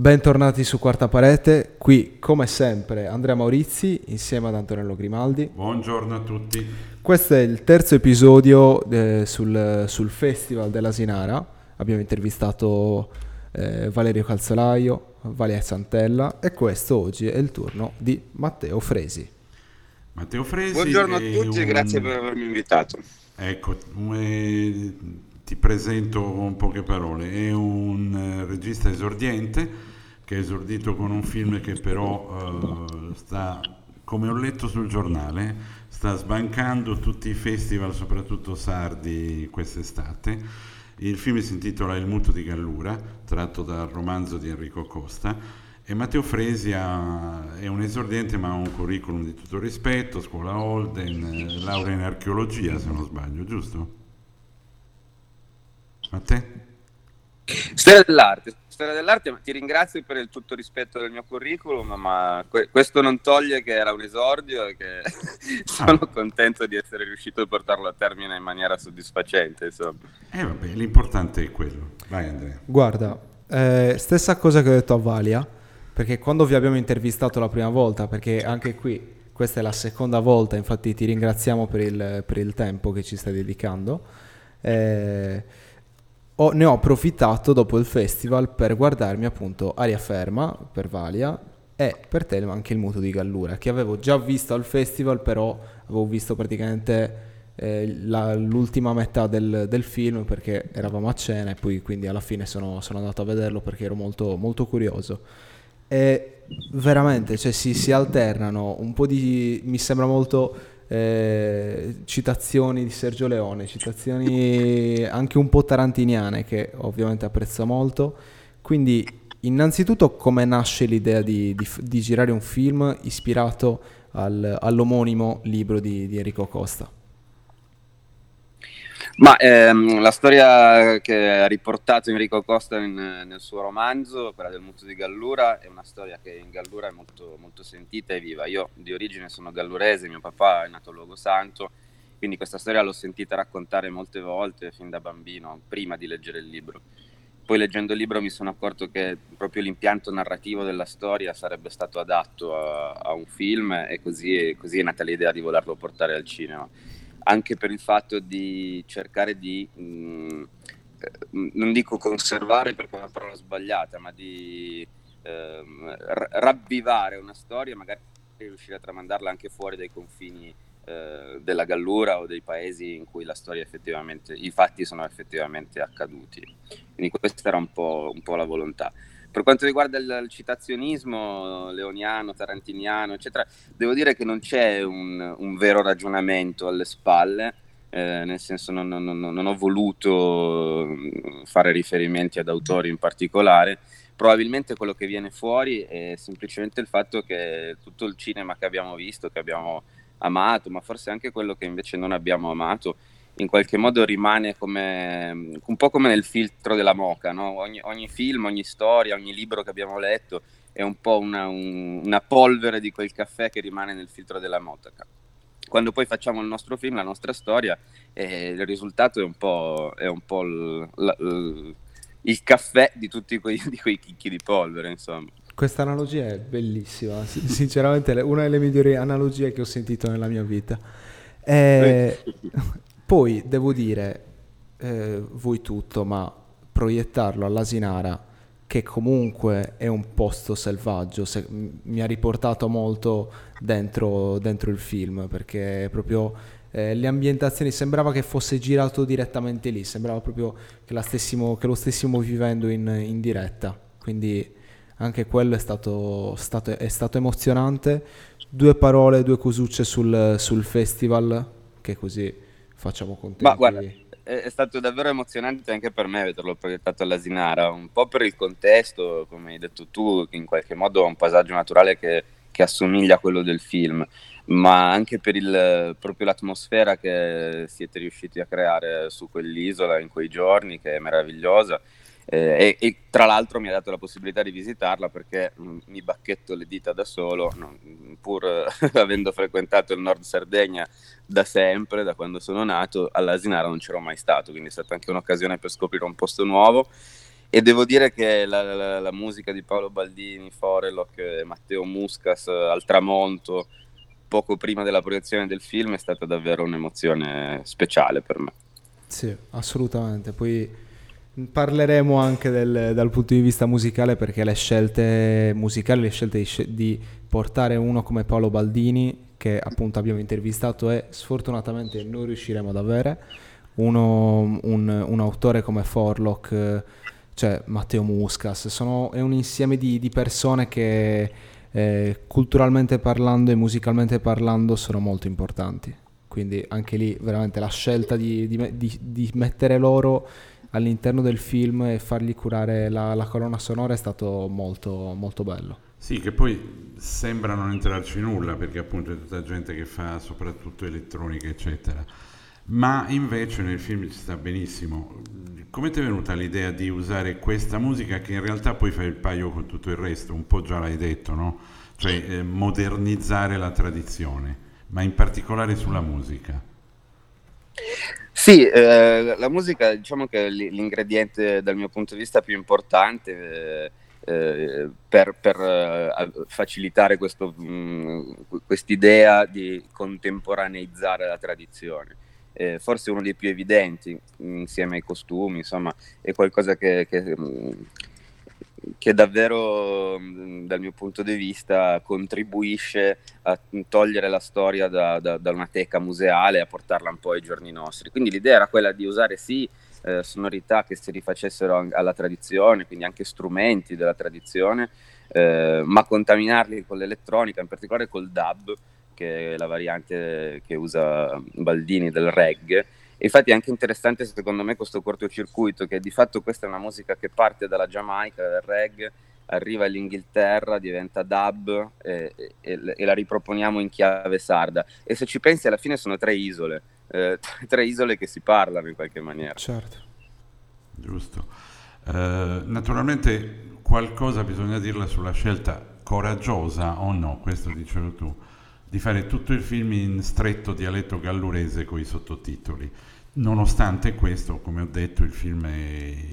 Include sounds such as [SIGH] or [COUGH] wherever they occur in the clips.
Bentornati su Quarta Parete, qui come sempre Andrea Maurizi insieme ad Antonello Grimaldi. Buongiorno a tutti. Questo è il terzo episodio eh, sul, sul, Festival della Sinara. Abbiamo intervistato eh, Valerio Calzolaio, Valia Santella e questo oggi è il turno di Matteo Fresi. Matteo Fresi. Buongiorno a tutti e un... grazie per avermi invitato. Ecco, eh, ti presento con poche parole. È un eh, regista esordiente che è esordito con un film che però uh, sta, come ho letto sul giornale, sta sbancando tutti i festival, soprattutto sardi, quest'estate. Il film si intitola Il muto di Gallura, tratto dal romanzo di Enrico Costa. E Matteo Fresi ha, è un esordiente ma ha un curriculum di tutto rispetto, scuola Holden, laurea in archeologia se non sbaglio, giusto? Matteo? Storia dell'arte, storia dell'arte, ti ringrazio per il tutto rispetto del mio curriculum, ma que- questo non toglie che era un esordio e che [LAUGHS] sono ah. contento di essere riuscito a portarlo a termine in maniera soddisfacente. Insomma. Eh vabbè, l'importante è quello. Vai Andrea. Guarda, eh, stessa cosa che ho detto a Valia, perché quando vi abbiamo intervistato la prima volta, perché anche qui questa è la seconda volta, infatti ti ringraziamo per il, per il tempo che ci stai dedicando. Eh, ho, ne ho approfittato dopo il festival per guardarmi appunto Aria Ferma per Valia e per Telema anche il muto di Gallura che avevo già visto al festival però avevo visto praticamente eh, la, l'ultima metà del, del, film perché eravamo a cena e poi quindi alla fine sono, sono andato a vederlo perché ero molto, molto curioso. E veramente cioè, si, si alternano un po' di mi sembra molto eh, citazioni di Sergio Leone, citazioni anche un po' tarantiniane che ovviamente apprezzo molto. Quindi innanzitutto come nasce l'idea di, di, di girare un film ispirato al, all'omonimo libro di, di Enrico Costa? Ma ehm, la storia che ha riportato Enrico Costa in, nel suo romanzo, quella del muto di Gallura, è una storia che in Gallura è molto, molto sentita e viva. Io di origine sono gallurese, mio papà è nato a Luogo Santo, quindi questa storia l'ho sentita raccontare molte volte fin da bambino, prima di leggere il libro. Poi leggendo il libro mi sono accorto che proprio l'impianto narrativo della storia sarebbe stato adatto a, a un film e così, così è nata l'idea di volerlo portare al cinema anche per il fatto di cercare di, mh, mm, eh, non dico conservare perché è una parola sbagliata, ma di eh, ravvivare una storia, magari riuscire a tramandarla anche fuori dai confini eh, della Gallura o dei paesi in cui la storia effettivamente, i fatti sono effettivamente accaduti. Quindi questa era un po', un po la volontà. Per quanto riguarda il, il, citazionismo leoniano, tarantiniano, eccetera, devo dire che non c'è un, un vero ragionamento alle spalle, eh, nel senso non, non, non, ho voluto mm, fare riferimenti ad autori in particolare. Probabilmente quello che viene fuori è semplicemente il fatto che tutto il cinema che abbiamo visto, che abbiamo amato, ma forse anche quello che invece non abbiamo amato, in qualche modo rimane come, un po' come nel filtro della moca, no? ogni, ogni, film, ogni storia, ogni libro che abbiamo letto è un po' una, un, una polvere di quel caffè che rimane nel filtro della moca. Quando poi facciamo il nostro film, la nostra storia, eh, il risultato è un po', è un po il, il, il, caffè di tutti quei, [LAUGHS] di quei chicchi di polvere, insomma. Questa analogia è bellissima, sinceramente è una delle migliori analogie che ho sentito nella mia vita. Eh, [LAUGHS] poi devo dire, eh, voi tutto, ma proiettarlo all'Asinara, che comunque è un posto selvaggio, se, mi ha riportato molto dentro, dentro il film, perché proprio eh, le ambientazioni sembrava che fosse girato direttamente lì, sembrava proprio che, stessimo, che lo stessimo vivendo in, in, diretta, quindi anche quello è stato, stato, è stato emozionante. Due parole, due cosucce sul, sul festival, che così facciamo contenti. Ma guarda, è stato davvero emozionante anche per me vederlo proiettato all'Asinara, un po' per il contesto, come hai detto tu, che in qualche modo è un paesaggio naturale che, che assomiglia a quello del film, ma anche per il, proprio l'atmosfera che siete riusciti a creare su quell'isola in quei giorni, che è meravigliosa eh, e, e, tra l'altro mi ha dato la possibilità di visitarla perché mh, mm, mi bacchetto le dita da solo, no, pur [LAUGHS] avendo frequentato il Nord Sardegna da sempre, da quando sono nato, all'Asinara non c'ero mai stato, quindi è stata anche un'occasione per scoprire un posto nuovo e devo dire che la, la, la, musica di Paolo Baldini, Forelock, Matteo Muscas al tramonto, poco prima della proiezione del film, è stata davvero un'emozione speciale per me. Sì, assolutamente. Poi parleremo anche del, dal punto di vista musicale perché le scelte musicali, le scelte di, di portare uno come Paolo Baldini, che appunto abbiamo intervistato e sfortunatamente non riusciremo ad avere, uno, un, un autore come Forlock, cioè Matteo Muscas, sono, è un insieme di, di persone che eh, culturalmente parlando e musicalmente parlando sono molto importanti. Quindi anche lì veramente la scelta di, di, di mettere loro all'interno del film e fargli curare la, la colonna sonora è stato molto, molto bello. Sì, che poi sembra non entrarci nulla perché appunto è tutta gente che fa soprattutto elettronica, eccetera. Ma invece nel film ci sta benissimo. Come ti è venuta l'idea di usare questa musica che in realtà poi fa il paio con tutto il resto? Un po' già l'hai detto, no? Cioè eh, modernizzare la tradizione, ma in particolare sulla musica. Sì, eh, la musica diciamo che è l'ingrediente dal mio punto di vista più importante eh, eh per, per eh, facilitare mh, quest'idea di contemporaneizzare la tradizione. Eh, forse uno dei più evidenti insieme ai costumi, insomma, è qualcosa che, che mh, che davvero dal mio punto di vista contribuisce a togliere la storia da, da, da, una teca museale e a portarla un po' ai giorni nostri. Quindi l'idea era quella di usare sì eh, sonorità che si rifacessero alla tradizione, quindi anche strumenti della tradizione, eh, ma contaminarli con l'elettronica, in particolare col dub, che è la variante che usa Baldini del reggae infatti è anche interessante secondo me questo cortocircuito, che di fatto questa è una musica che parte dalla Giamaica, dal reggae, arriva all'Inghilterra, diventa dub e, e, e, la riproponiamo in chiave sarda. E se ci pensi alla fine sono tre isole, eh, [LAUGHS] tre isole che si parlano in qualche maniera. Certo. Giusto. Uh, naturalmente qualcosa bisogna dirla sulla scelta coraggiosa o no, questo dicelo tu, di fare tutto il film in stretto dialetto gallurese con i sottotitoli. Nonostante questo, come ho detto, il film è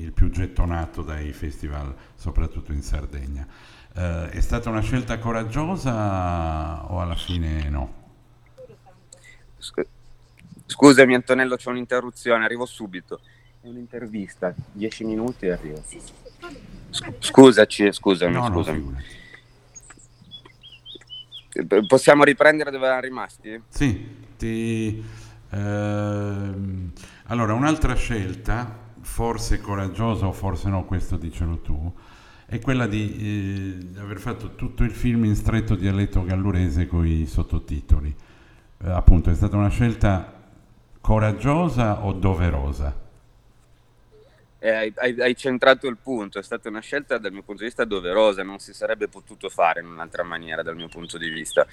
il più gettonato dai festival, soprattutto in Sardegna. Uh, è stata una scelta coraggiosa o alla fine no? Scusami Antonello, c'è un'interruzione, arrivo subito. È un'intervista, dieci minuti e arrivo. Scusaci, scusami, no, scusami. No, Possiamo riprendere dove eravamo rimasti? Sì, ti, ehm, allora un'altra scelta, forse coraggiosa o forse no, questo dicelo tu, è quella di eh, aver fatto tutto il film in stretto dialetto gallurese con i sottotitoli. Eh, appunto, è stata una scelta coraggiosa o doverosa? Eh, hai, hai, centrato il punto, è stata una scelta dal mio punto di vista doverosa, non si sarebbe potuto fare in un'altra maniera dal mio punto di vista,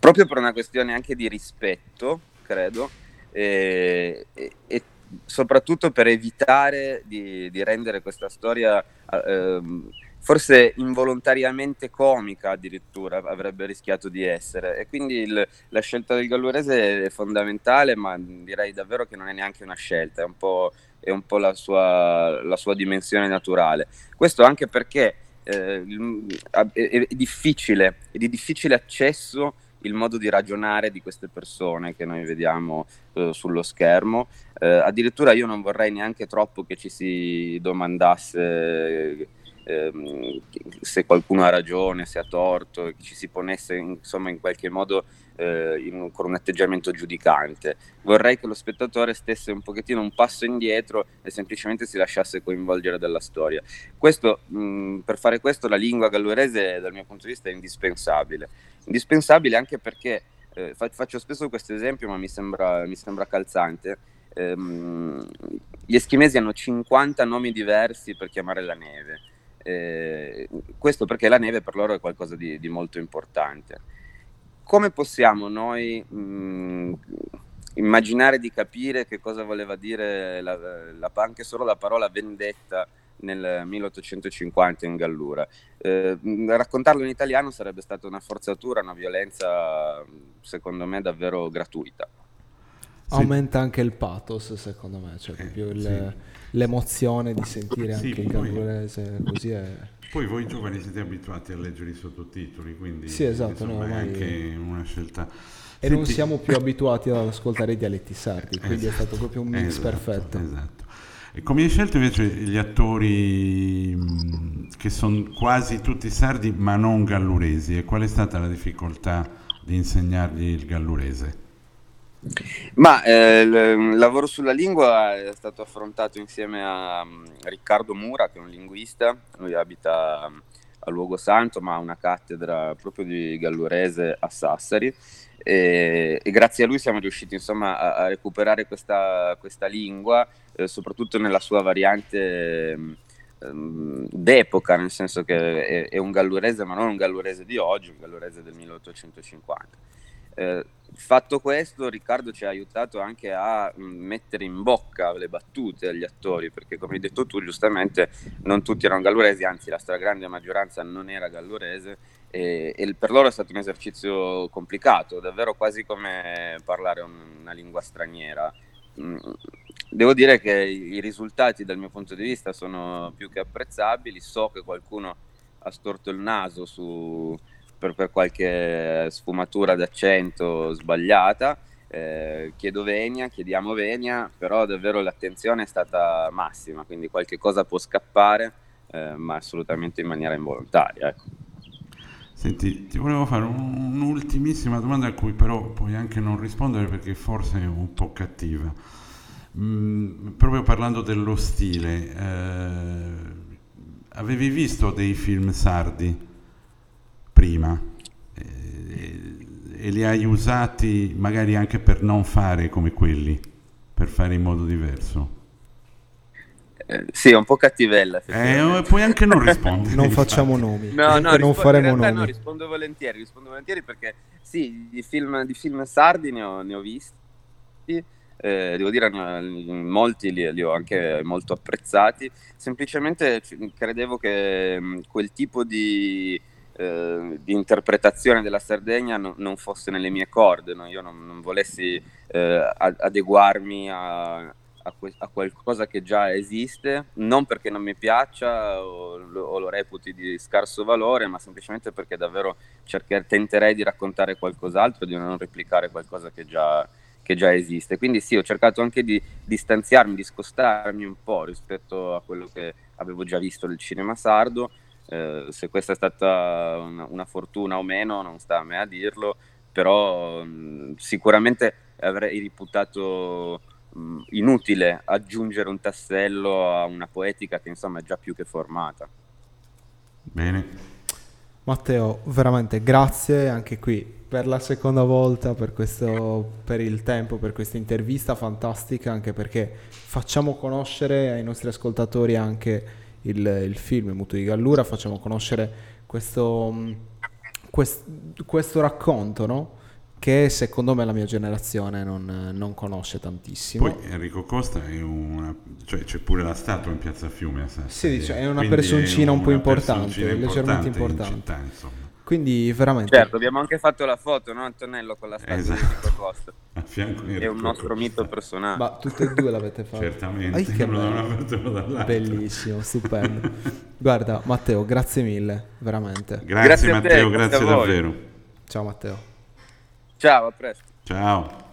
proprio per una questione anche di rispetto, credo, e, e, e soprattutto per evitare di, di rendere questa storia... Eh, forse involontariamente comica addirittura avrebbe rischiato di essere e quindi il, la scelta del gallurese è fondamentale ma direi davvero che non è neanche una scelta è un po', è un po la, sua, la, sua, dimensione naturale questo anche perché eh, è, è, difficile è di difficile accesso il modo di ragionare di queste persone che noi vediamo eh, sullo schermo. Eh, addirittura io non vorrei neanche troppo che ci si domandasse ehm, se qualcuno ha ragione, se ha torto, che ci si ponesse insomma in qualche modo eh, in, con un atteggiamento giudicante. Vorrei che lo spettatore stesse un pochettino un passo indietro e semplicemente si lasciasse coinvolgere dalla storia. Questo, mh, per fare questo la lingua gallurese dal mio punto di vista è indispensabile. Indispensabile anche perché, eh, faccio spesso questo esempio ma mi sembra, mi sembra calzante, ehm, gli eschimesi hanno 50 nomi diversi per chiamare la neve eh, questo perché la neve per loro è qualcosa di, di molto importante. Come possiamo noi mh, mm, immaginare di capire che cosa voleva dire la, la, anche solo la parola vendetta nel 1850 in Gallura? Eh, raccontarlo in italiano sarebbe stata una forzatura, una violenza secondo me davvero gratuita. Aumenta anche il pathos secondo me, cioè Eh, proprio il- l'emozione di sentire anche il gallurese così è... Poi voi giovani siete abituati a leggere i sottotitoli, quindi Sì, esatto, insomma, no, è anche una scelta. E non Senti- siamo più abituati ad ascoltare i dialetti sardi, quindi è Esatto, stato proprio un mix esatto, perfetto. Esatto. E come hai scelto invece gli attori mh, che sono quasi tutti sardi ma non galluresi? E qual è stata la difficoltà di insegnargli il gallurese? Ma eh, il il lavoro sulla lingua è stato affrontato insieme a mm, Riccardo Mura, che è un linguista, lui abita mm, a Luogo Santo, ma ha una cattedra proprio di gallurese a Sassari e, e grazie a lui siamo riusciti insomma a, a recuperare questa, questa lingua, eh, soprattutto nella sua variante mm, ehm, d'epoca, nel senso che è, è un gallurese, ma non un gallurese di oggi, un gallurese del 1850. Eh, fatto questo, Riccardo ci ha aiutato anche a mh, mettere in bocca le battute agli attori, perché come hai detto tu, giustamente non tutti erano galluresi, anzi la stragrande maggioranza non era gallurese e, e per loro è stato un esercizio complicato, davvero quasi come parlare un- una lingua straniera. Mm, Devo dire che i risultati dal mio punto di vista sono più che apprezzabili, so che qualcuno ha storto il naso su, per, per qualche sfumatura d'accento sbagliata. Eh, chiedo venia, chiediamo venia, però davvero l'attenzione è stata massima, quindi qualche cosa può scappare, eh, ma assolutamente in maniera involontaria. Ecco. Senti, ti volevo fare un- un'ultimissima domanda a cui però puoi anche non rispondere perché forse è un po' cattiva. Mm, proprio parlando dello stile, eh, avevi visto dei film sardi prima Eh, e li hai usati magari anche per non fare come quelli, per fare in modo diverso? Eh, sì, è un po' cattivella. Eh, effettivamente. puoi anche non rispondere. [LAUGHS] Non facciamo nomi, No, no, non rispo- faremo in realtà nomi. no, rispondo volentieri, rispondo volentieri perché sì, di film, di film sardi ne ho, ne ho visti, eh, devo dire molti li, li ho anche molto apprezzati, semplicemente credevo che quel tipo di, eh, di interpretazione della Sardegna no- non fosse nelle mie corde, no? io non, non volessi eh, adeguarmi a, a, que- a qualcosa che già esiste, non perché non mi piaccia o lo, o lo reputi di scarso valore, ma semplicemente perché davvero cercher- tenterei di raccontare qualcos'altro, di non replicare qualcosa che già, che già esiste. Quindi sì, ho cercato anche di distanziarmi, di scostarmi un po' rispetto a quello che avevo già visto del cinema sardo. Eh, se questa è stata una, una fortuna o meno, non sta a me a dirlo, però mh, sicuramente avrei reputato mh, inutile aggiungere un tassello a una poetica che insomma è già più che formata. Bene. Matteo, veramente grazie anche qui per la seconda volta, per, questo, per il tempo, per questa intervista fantastica, anche perché facciamo conoscere ai nostri ascoltatori anche il, il film Il Muto di Gallura, facciamo conoscere questo, mh, quest- questo racconto, no? che secondo me la mia generazione non, non conosce tantissimo. Poi Enrico Costa è una, cioè c'è pure la statua in Piazza Fiume a Sassari. Sì, dice, è una Quindi personcina un po' importante, personcina leggermente in importante. città. Quindi veramente... Certo, abbiamo anche fatto la foto, no Antonello, con la statua Esatto. di Enrico Costa. Di È un nostro mito personale. Ma tutte e due l'avete fatto? Certamente, Ai, che bello. Bellissimo, stupendo. Guarda, Matteo, grazie mille, veramente. Grazie, Grazie a te, Matteo, grazie grazie davvero. Ciao Matteo. Ciao, a presto. Ciao.